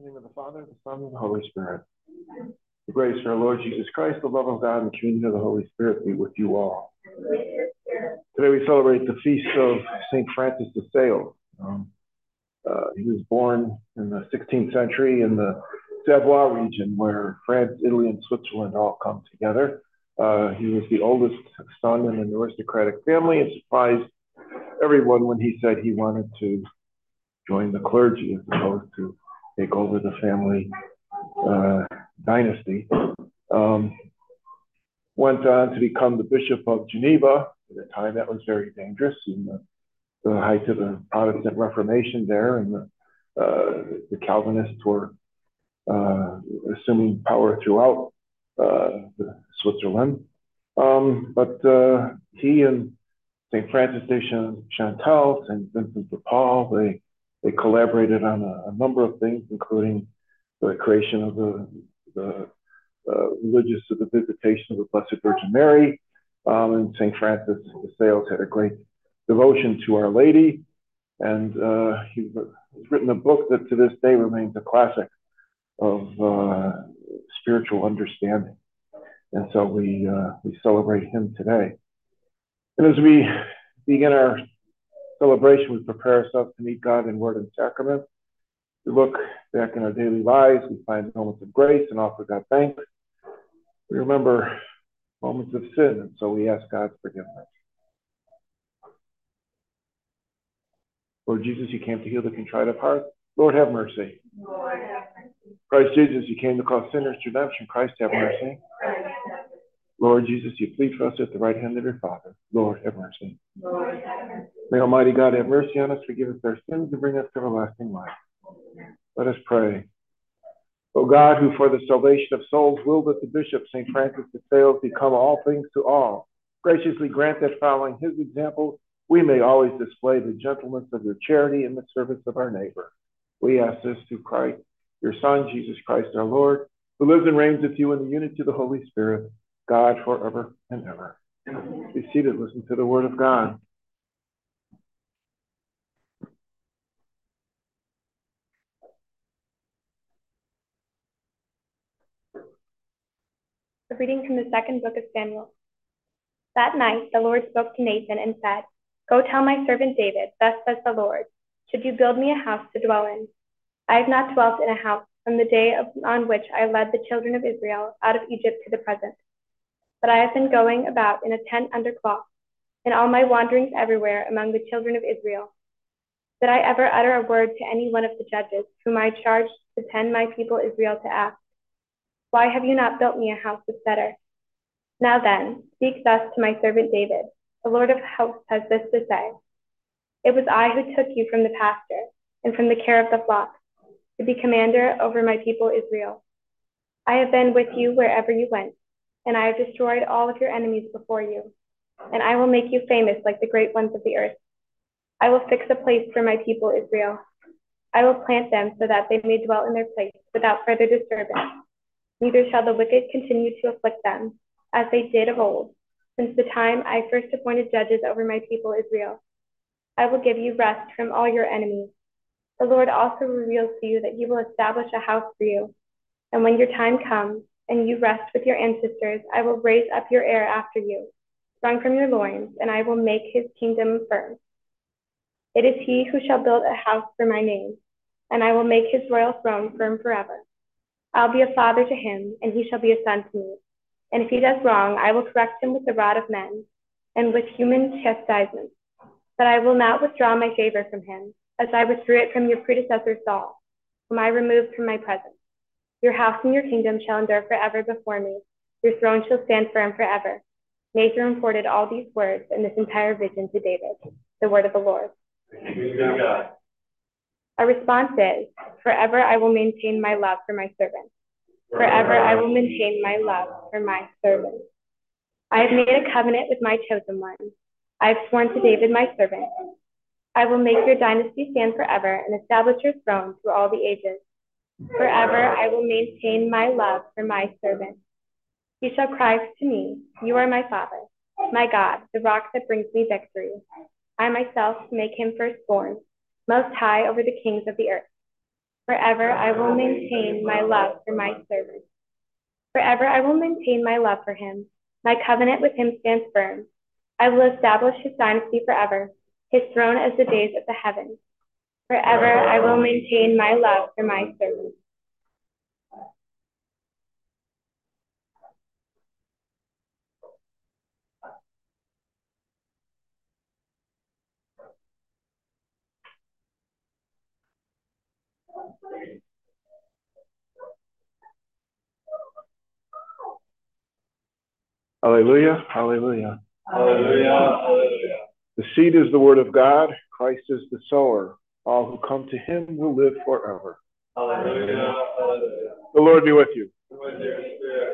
In the name of the Father, the Son, and the Holy Spirit. The grace of our Lord Jesus Christ, the love of God, and the communion of the Holy Spirit be with you all. Today we celebrate the feast of St. Francis de Sales. Um, uh, he was born in the 16th century in the Savoie region where France, Italy, and Switzerland all come together. Uh, he was the oldest son in an aristocratic family and surprised everyone when he said he wanted to join the clergy as opposed to take over the family uh, dynasty. Um, went on to become the Bishop of Geneva. At the time, that was very dangerous in the, the height of the Protestant Reformation there, and the, uh, the Calvinists were uh, assuming power throughout uh, Switzerland. Um, but uh, he and St. Francis de Chantal, St. Vincent de Paul, they they collaborated on a, a, number of things, including the creation of the, the uh, religious of the visitation of the Blessed Virgin Mary. Um, and St. Francis de Sales had a great devotion to Our Lady. And uh, he, he's written a book that to this day remains a classic of uh, spiritual understanding. And so we, uh, we celebrate him today. And as we begin our celebration, we prepare ourselves to meet God in word and sacrament. We look back in our daily lives, we find moments of grace and offer God thanks. We remember moments of sin, and so we ask God's forgiveness. Lord Jesus, you came to heal the contrite of heart. Lord, have mercy. Lord, have mercy. Christ Jesus, you came to call sinners to redemption. Christ, have mercy. Lord Jesus, you plead for us at the right hand of your Father. Lord, have mercy. Lord, have mercy. May Almighty God have mercy on us, forgive us our sins, and bring us to everlasting life. Let us pray. O God, who for the salvation of souls willed that the Bishop St. Francis de Sales become all things to all, graciously grant that following his example, we may always display the gentleness of your charity in the service of our neighbor. We ask this through Christ, your Son, Jesus Christ our Lord, who lives and reigns with you in the unity of the Holy Spirit, God forever and ever. Be seated, listen to the word of God. A reading from the second book of Samuel. That night the Lord spoke to Nathan and said, Go tell my servant David, thus says the Lord, should you build me a house to dwell in? I have not dwelt in a house from the day of, on which I led the children of Israel out of Egypt to the present but I have been going about in a tent under cloth, in all my wanderings everywhere among the children of Israel. Did I ever utter a word to any one of the judges, whom I charged to tend my people Israel to ask, Why have you not built me a house of cedar? Now then, speak thus to my servant David. The Lord of hosts has this to say It was I who took you from the pasture and from the care of the flock to be commander over my people Israel. I have been with you wherever you went and I have destroyed all of your enemies before you. And I will make you famous like the great ones of the earth. I will fix a place for my people Israel. I will plant them so that they may dwell in their place without further disturbance. Neither shall the wicked continue to afflict them, as they did of old, since the time I first appointed judges over my people Israel. I will give you rest from all your enemies. The Lord also reveals to you that he will establish a house for you. And when your time comes, and you rest with your ancestors, I will raise up your heir after you, sprung from your loins, and I will make his kingdom firm. It is he who shall build a house for my name, and I will make his royal throne firm forever. I'll be a father to him, and he shall be a son to me. And if he does wrong, I will correct him with the rod of men and with human chastisement. But I will not withdraw my favor from him, as I withdrew it from your predecessor Saul, whom I removed from my presence. Your house and your kingdom shall endure forever before me. Your throne shall stand firm forever. Nathan reported all these words and this entire vision to David, the word of the Lord. Our response is, Forever I will maintain my love for my servant. Forever I will maintain my love for my servant. I have made a covenant with my chosen one. I have sworn to David my servant. I will make your dynasty stand forever and establish your throne through all the ages. Forever I will maintain my love for my servant. He shall cry to me, You are my Father, my God, the rock that brings me victory. I myself make him firstborn, most high over the kings of the earth. Forever I will maintain my love for my servant. Forever I will maintain my love for him. My covenant with him stands firm. I will establish his dynasty forever, his throne as the days of the heavens. Forever I will maintain my love for my servant. Hallelujah, hallelujah. Hallelujah, hallelujah. The seed is the word of God. Christ is the sower. All who come to him will live forever. Hallelujah, hallelujah. The Lord be with you. With.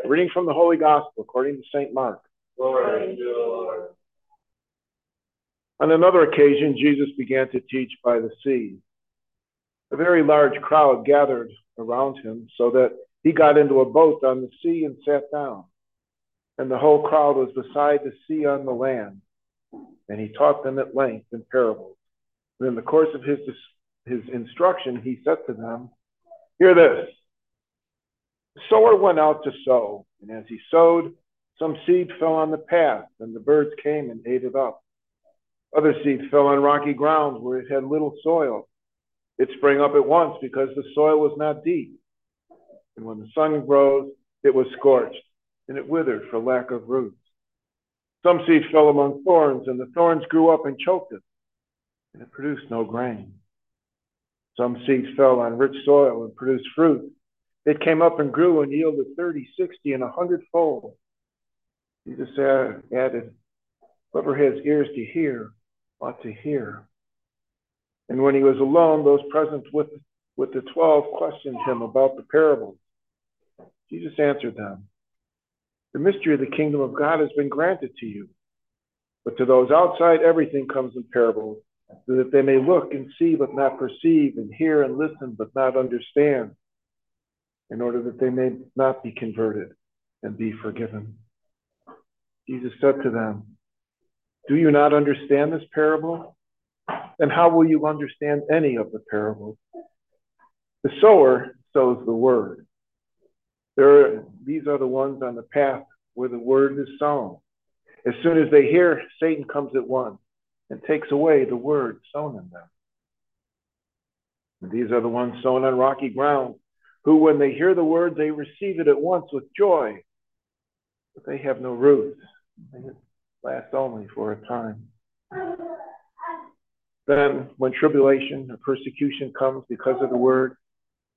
Reading from the Holy Gospel according to St. Mark. Glory to you, Lord. On another occasion, Jesus began to teach by the sea. A very large crowd gathered around him so that he got into a boat on the sea and sat down. And the whole crowd was beside the sea on the land. And he taught them at length in parables. And in the course of his, his instruction, he said to them, Hear this. The sower went out to sow, and as he sowed, some seed fell on the path, and the birds came and ate it up. Other seed fell on rocky ground where it had little soil. It sprang up at once because the soil was not deep. And when the sun rose, it was scorched, and it withered for lack of roots. Some seed fell among thorns, and the thorns grew up and choked it, and it produced no grain. Some seeds fell on rich soil and produced fruit. It came up and grew and yielded 30, 60, and a hundredfold. Jesus added, Whoever has ears to hear ought to hear. And when he was alone, those present with, with the twelve questioned him about the parables. Jesus answered them, The mystery of the kingdom of God has been granted to you. But to those outside, everything comes in parables, so that they may look and see but not perceive, and hear and listen but not understand, in order that they may not be converted and be forgiven. Jesus said to them, Do you not understand this parable? And how will you understand any of the parables? The sower sows the word. There are, these are the ones on the path where the word is sown. As soon as they hear, Satan comes at once and takes away the word sown in them. And these are the ones sown on rocky ground, who, when they hear the word, they receive it at once with joy, but they have no roots. They last only for a time. Then, when tribulation or persecution comes because of the word,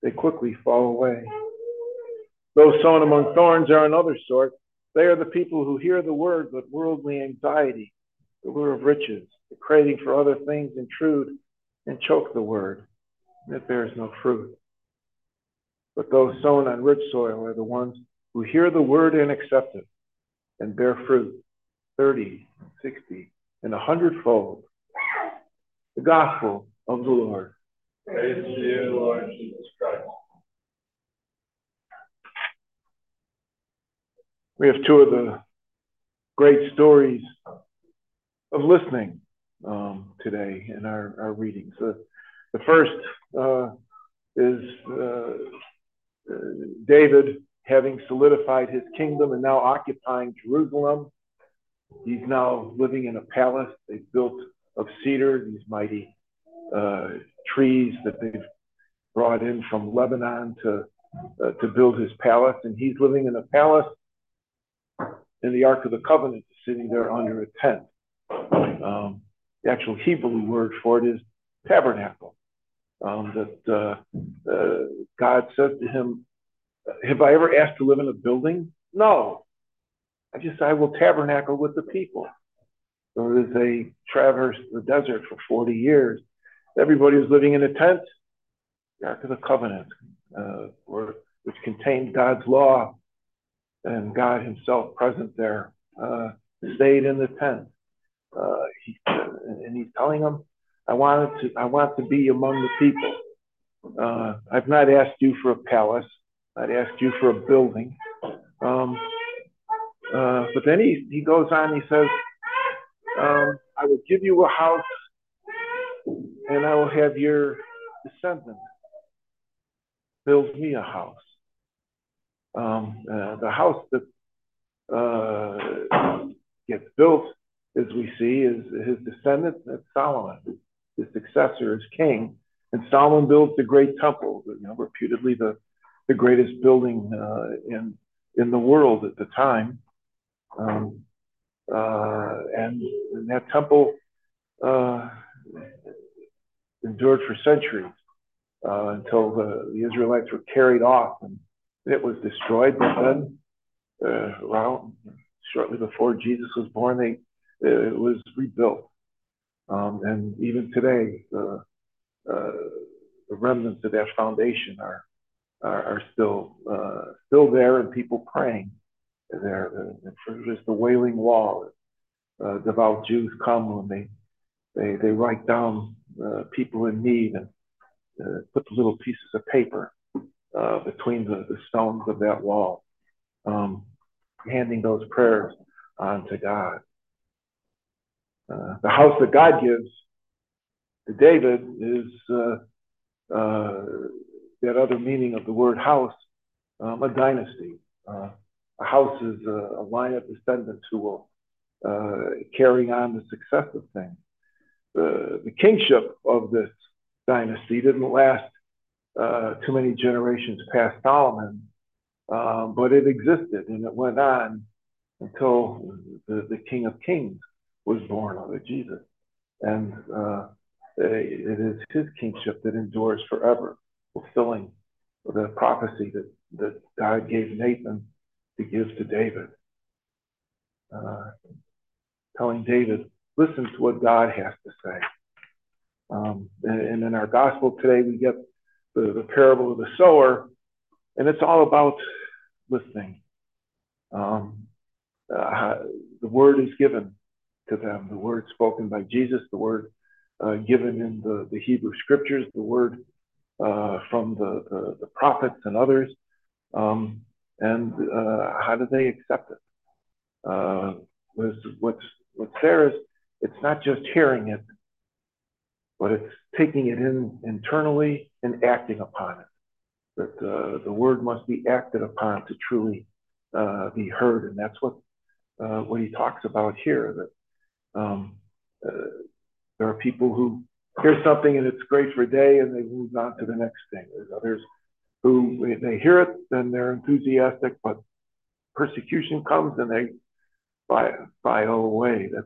they quickly fall away. Those sown among thorns are another sort. They are the people who hear the word, but worldly anxiety, the lure of riches, the craving for other things intrude and choke the word, and it bears no fruit. But those sown on rich soil are the ones who hear the word and accept it and bear fruit 30, 60, and a hundredfold. The gospel of the Lord. Praise to you, Lord Jesus Christ. We have two of the great stories of listening um, today in our, our readings. The first uh, is uh, David having solidified his kingdom and now occupying Jerusalem. He's now living in a palace they've built of cedar, these mighty uh, trees that they've brought in from Lebanon to uh, to build his palace, and he's living in a palace. And the Ark of the Covenant sitting there under a tent. Um, the actual Hebrew word for it is tabernacle. Um, that uh, uh, God says to him, "Have I ever asked to live in a building? No. I just I will tabernacle with the people." So as they traversed the desert for 40 years, everybody was living in a tent. The Ark of the Covenant, uh, or, which contained God's law and God Himself present there, uh, stayed in the tent. Uh, he, and he's telling them, "I wanted to, I want to be among the people. Uh, I've not asked you for a palace. I've asked you for a building." Um, uh, but then he, he goes on. He says, um, "I will give you a house, and I will have your descendants build me a house. Um, uh, the house that uh, gets built, as we see, is his descendant, that's Solomon. His successor is king. And Solomon builds the great temple, you know, reputedly the, the greatest building uh, in, in the world at the time. Um, uh, and, and, that temple uh, endured for centuries uh, until the, the Israelites were carried off and it was destroyed. But then, uh, around shortly before Jesus was born, they it was rebuilt. Um, and even today, the, uh, the remnants of that foundation are are, are still uh, still there, and people praying there. There's the Wailing Wall. Uh, devout Jews come when they they they write down uh, people in need and uh, put little pieces of paper uh, between the, the stones of that wall, um, handing those prayers on to God. Uh, the house that God gives to David is uh, uh, that other meaning of the word house, um, a dynasty. Uh, a house is a, a, line of descendants who will carry on the success of things. The, the kingship of this dynasty didn't last uh, too many generations past Solomon, um, but it existed and it went on until the, the King of Kings was born out of Jesus. And uh, it is his kingship that endures forever, fulfilling the prophecy that, that God gave Nathan to give to David. Uh, telling David, listen to what God has to say. Um, and, in our gospel today, we get the, the parable of the sower, and it's all about listening. Um, uh, the word is given to them, the word spoken by Jesus, the word uh, given in the, the Hebrew scriptures, the word uh, from the, the, the, prophets and others. Um, and uh, how do they accept it? Uh, what's, what's there is it's not just hearing it, but it's taking it in internally and acting upon it. That uh, the word must be acted upon to truly uh, be heard, and that's what uh, what he talks about here. That um, uh, there are people who hear something and it's great for a day, and they move on to the next thing. There's others who they hear it and they're enthusiastic, but persecution comes and they file away. That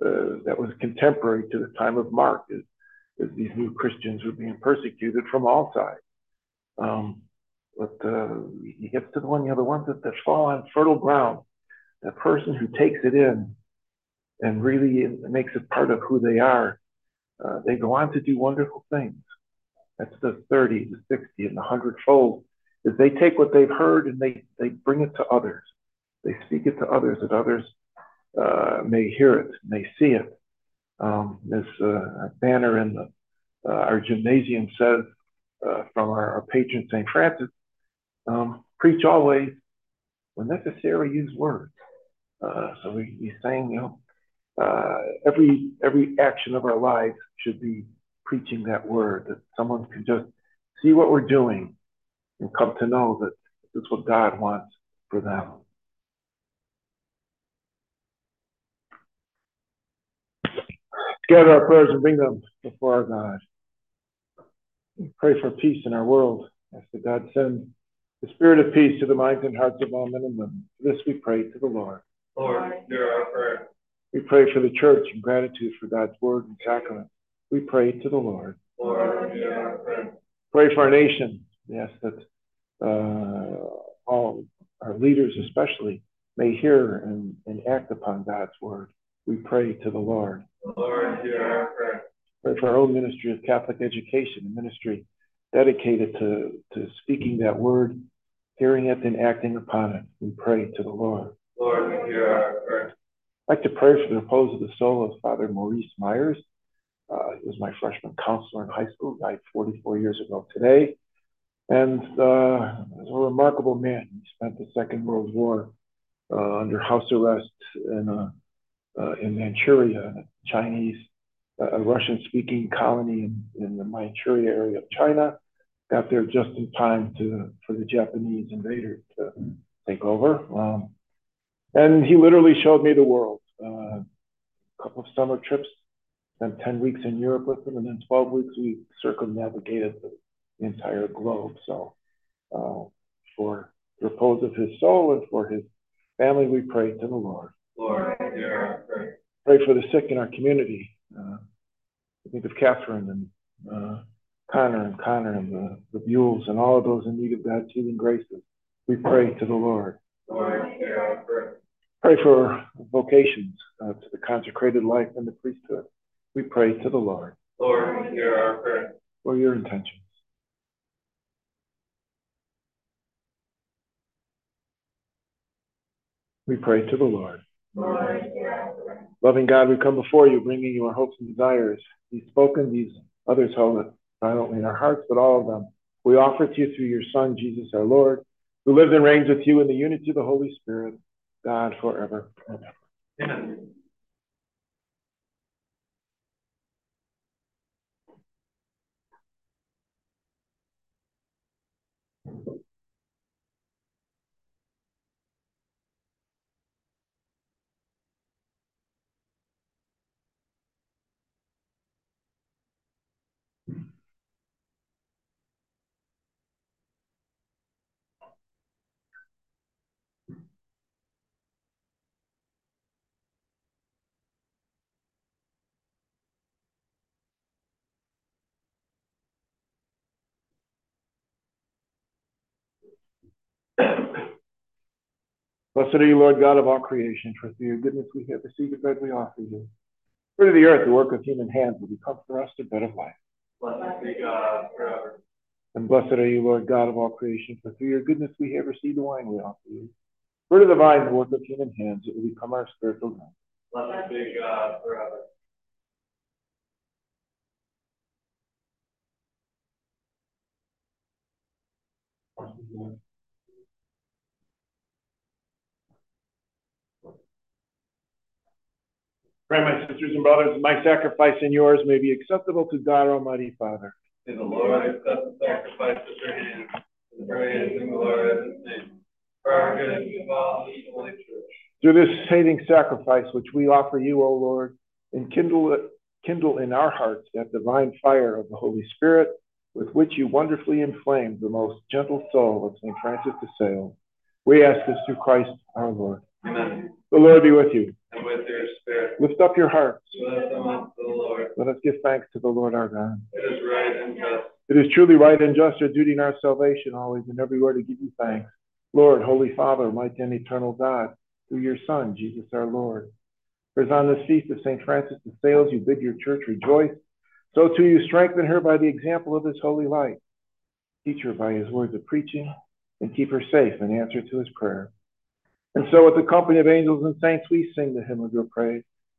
uh, that was contemporary to the time of Mark. These new Christians were being persecuted from all sides. Um, but uh, he gets to the one, you know, the ones that, that fall on fertile ground, the person who takes it in and really makes it part of who they are, uh, they go on to do wonderful things. That's the 30, the 60, and the 100 fold, is they take what they've heard and they, they bring it to others. They speak it to others that others uh, may hear it, may see it, um, this uh, banner in the, uh, our gymnasium says uh, from our, our, patron St. Francis, um, preach always when necessary use words. Uh, so we, he's saying, you know, uh, every every action of our lives should be preaching that word that someone can just see what we're doing and come to know that this is what God wants for them. Gather our prayers and bring them before our God. We pray for peace in our world. Ask that God send the spirit of peace to the minds and hearts of all men and women. For this we pray to the Lord. Lord, hear our prayer. We pray for the church in gratitude for God's word and sacrament. We pray to the Lord. Lord, hear our prayer. Pray for our nation. We ask that uh, all our leaders, especially, may hear and, and act upon God's word. We pray to the Lord. Lord, hear our prayer. Pray for our own ministry of Catholic education, a ministry dedicated to, to speaking that word, hearing it, and acting upon it. We pray to the Lord. Lord, hear our prayer. I'd like to pray for the repose of the soul of Father Maurice Myers. Uh, he was my freshman counselor in high school, died 44 years ago today. And uh, was a remarkable man. He spent the Second World War uh, under house arrest in a uh, in Manchuria, a Chinese, uh, a Russian speaking colony in, in the Manchuria area of China. got there just in time to for the Japanese invaders to take over. Um, and he literally showed me the world. Uh, a couple of summer trips, spent 10 weeks in Europe with him, and then 12 weeks we circumnavigated the, entire globe. So uh, for the repose of his soul and for his family, we pray to the Lord. Lord, hear. Pray for the sick in our community. Uh, I think of Catherine and uh, Connor and Connor and the, the Buells and all of those in need of God's healing graces. We pray to the Lord. Lord, hear our prayer. Pray for vocations uh, to the consecrated life and the priesthood. We pray to the Lord Lord, hear our prayer. for your intentions. We pray to the Lord. Loving God, we come before you, bringing you our hopes and desires. These spoken, these others hold it silently in our hearts, but all of them we offer to you through your Son, Jesus our Lord, who lives and reigns with you in the unity of the Holy Spirit, God forever and ever. Amen. Blessed are you, Lord God of all creation, for through your goodness we have received the bread we offer you. Fruit of the earth, the work of human hands, will become for us the bread of life. Blessed be God forever. And blessed are you, Lord God of all creation, for through your goodness we have received the wine we offer you. Fruit of the vine, the work of human hands, it will become our spiritual drink. Blessed be God forever. Pray, my sisters and brothers, my sacrifice and yours may be acceptable to God Almighty Father. May the Lord accept the sacrifice of your hands, the praise and glory of his name, for our good and of all the holy church. Through this saving sacrifice which we offer you, O Lord, and kindle, kindle in our hearts that divine fire of the Holy Spirit with which you wonderfully inflamed the most gentle soul of St. Francis de Sales. We ask this through Christ our Lord. Amen. The Lord be with you. And with your Lift up your hearts. lift them up to the Lord. Let us give thanks to the Lord our God. It is right and just. It is truly right and just, our duty and our salvation, always and everywhere to give you thanks. Lord, Holy Father, mighty and eternal God, through your Son, Jesus our Lord. For as on this feast of St. Francis de Sales, you bid your church rejoice, so too you strengthen her by the example of his holy life. Teach her by his words of preaching, and keep her safe in answer to his prayer. And so, with the company of angels and saints, we sing the hymn of your praise,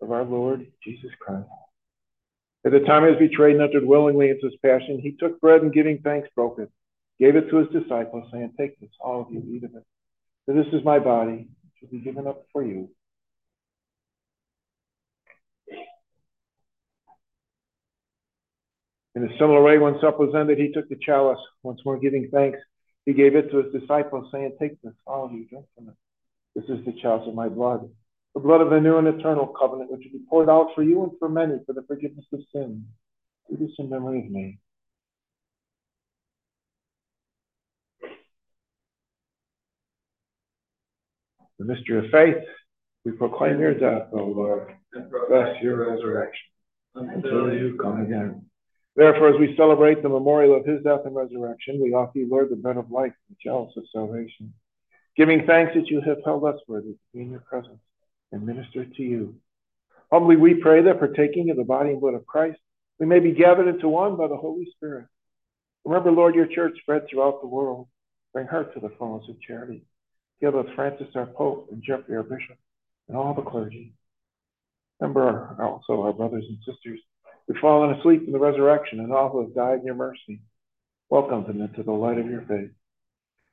of our Lord Jesus Christ. At the time he was betrayed and entered willingly into his passion, he took bread and giving thanks, broke it, gave it to his disciples, saying, Take this, all of you, eat of it. For this is my body, which will be given up for you. In a similar way, when supper was ended, he took the chalice, once more giving thanks. He gave it to his disciples, saying, Take this, all of you, drink from it. This is the chalice of my blood, the blood of the new and eternal covenant, which will be poured out for you and for many for the forgiveness of sins. Do this in memory of me. The mystery of faith, we proclaim your death, O Lord. And Bless your resurrection until you come again. Therefore, as we celebrate the memorial of his death and resurrection, we offer you, Lord, the bread of life, the chalice of salvation, giving thanks that you have held us worthy to be in your presence and minister to you. Humbly we pray that partaking of the body and blood of Christ, we may be gathered into one by the Holy Spirit. Remember, Lord, your church spread throughout the world. Bring her to the fullness of charity. Give us Francis, our Pope, and Jeffrey, our Bishop, and all the clergy. Remember also our brothers and sisters who've fallen asleep in the resurrection and all who have died in your mercy. Welcome them into the light of your faith.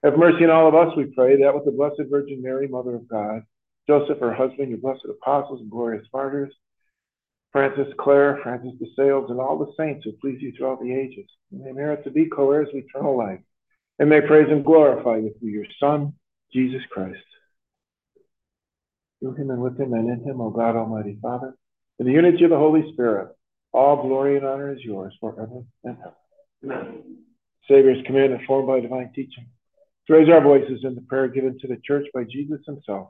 Have mercy on all of us, we pray, that with the Blessed Virgin Mary, Mother of God, Joseph, her husband, your blessed apostles and glorious martyrs, Francis Clare, Francis de Sales, and all the saints who please you throughout the ages, may merit to be co-heirs of eternal life, and may praise and glorify you through your Son, Jesus Christ. Through him and with him and in him, O God Almighty Father, in the unity of the Holy Spirit, all glory and honor is yours forever and ever. Amen. Savior's commandment formed by divine teaching. To raise our voices in the prayer given to the church by Jesus himself.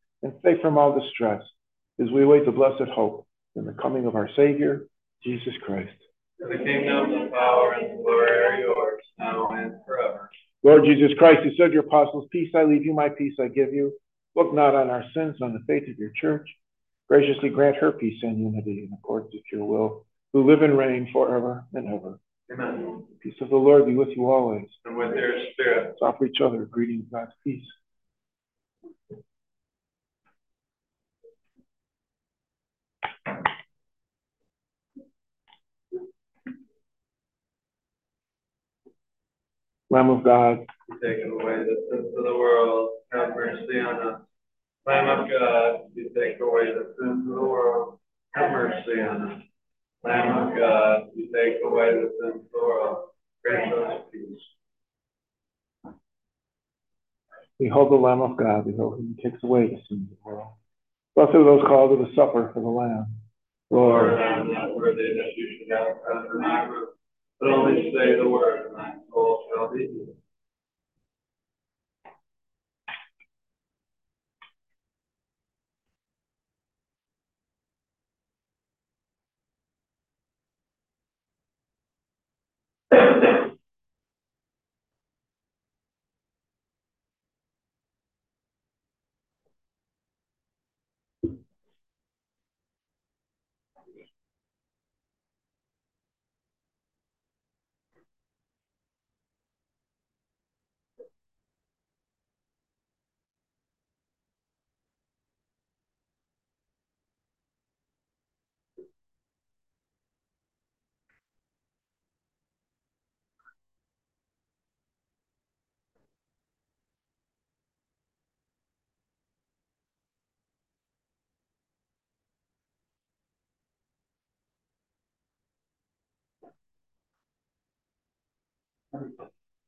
and safe from all distress, as we await the blessed hope in the coming of our Savior, Jesus Christ. The kingdom, the power, and the glory are yours, now and forever. Lord Jesus Christ, you said to your apostles, Peace I leave you, my peace I give you. Look not on our sins, on the faith of your church. Graciously grant her peace and unity in accordance with your will, who live and reign forever and ever. Amen. Peace of the Lord be with you always. And with your spirit. Let's offer each other greetings, God's peace. Lamb of God, You take away the sins of the world, have mercy on us. Lamb of God, you take away the sins of the world, have mercy on us. Lamb of God, you take away the sins of the world, grant us peace. behold the Lamb of God, behold him who takes away the sins of the world. Blessed are those called to the supper for the Lamb. Lord, I am not worthy that you should have under my roof, but only say the word, and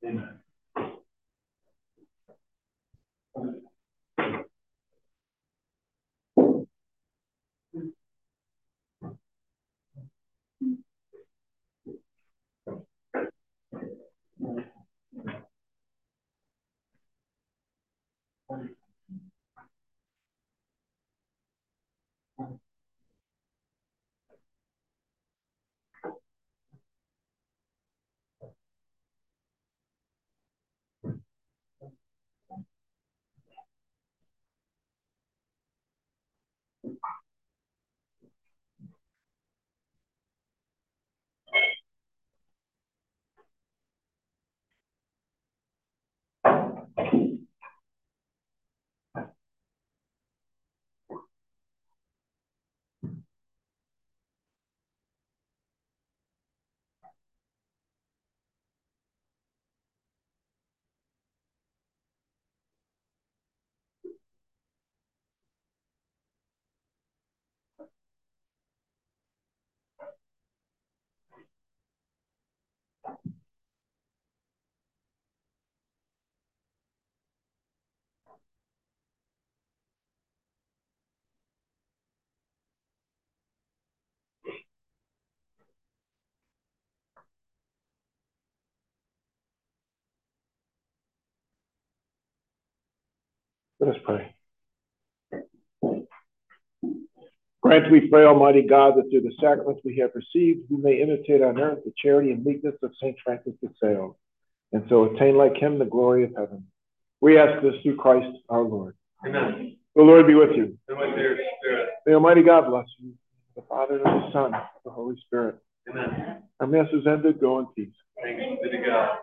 Amen. Let us pray. Grant, we pray, Almighty God, that through the sacraments we have received, we may imitate on earth the charity and meekness of St. Francis de Sales, and so attain like him the glory of heaven. We ask this through Christ our Lord. Amen. The Lord be with you. And with your spirit. May Almighty God bless you, the Father, and the Son, and the Holy Spirit. Amen. Our Mass is ended. Go in peace. Thanks be to God.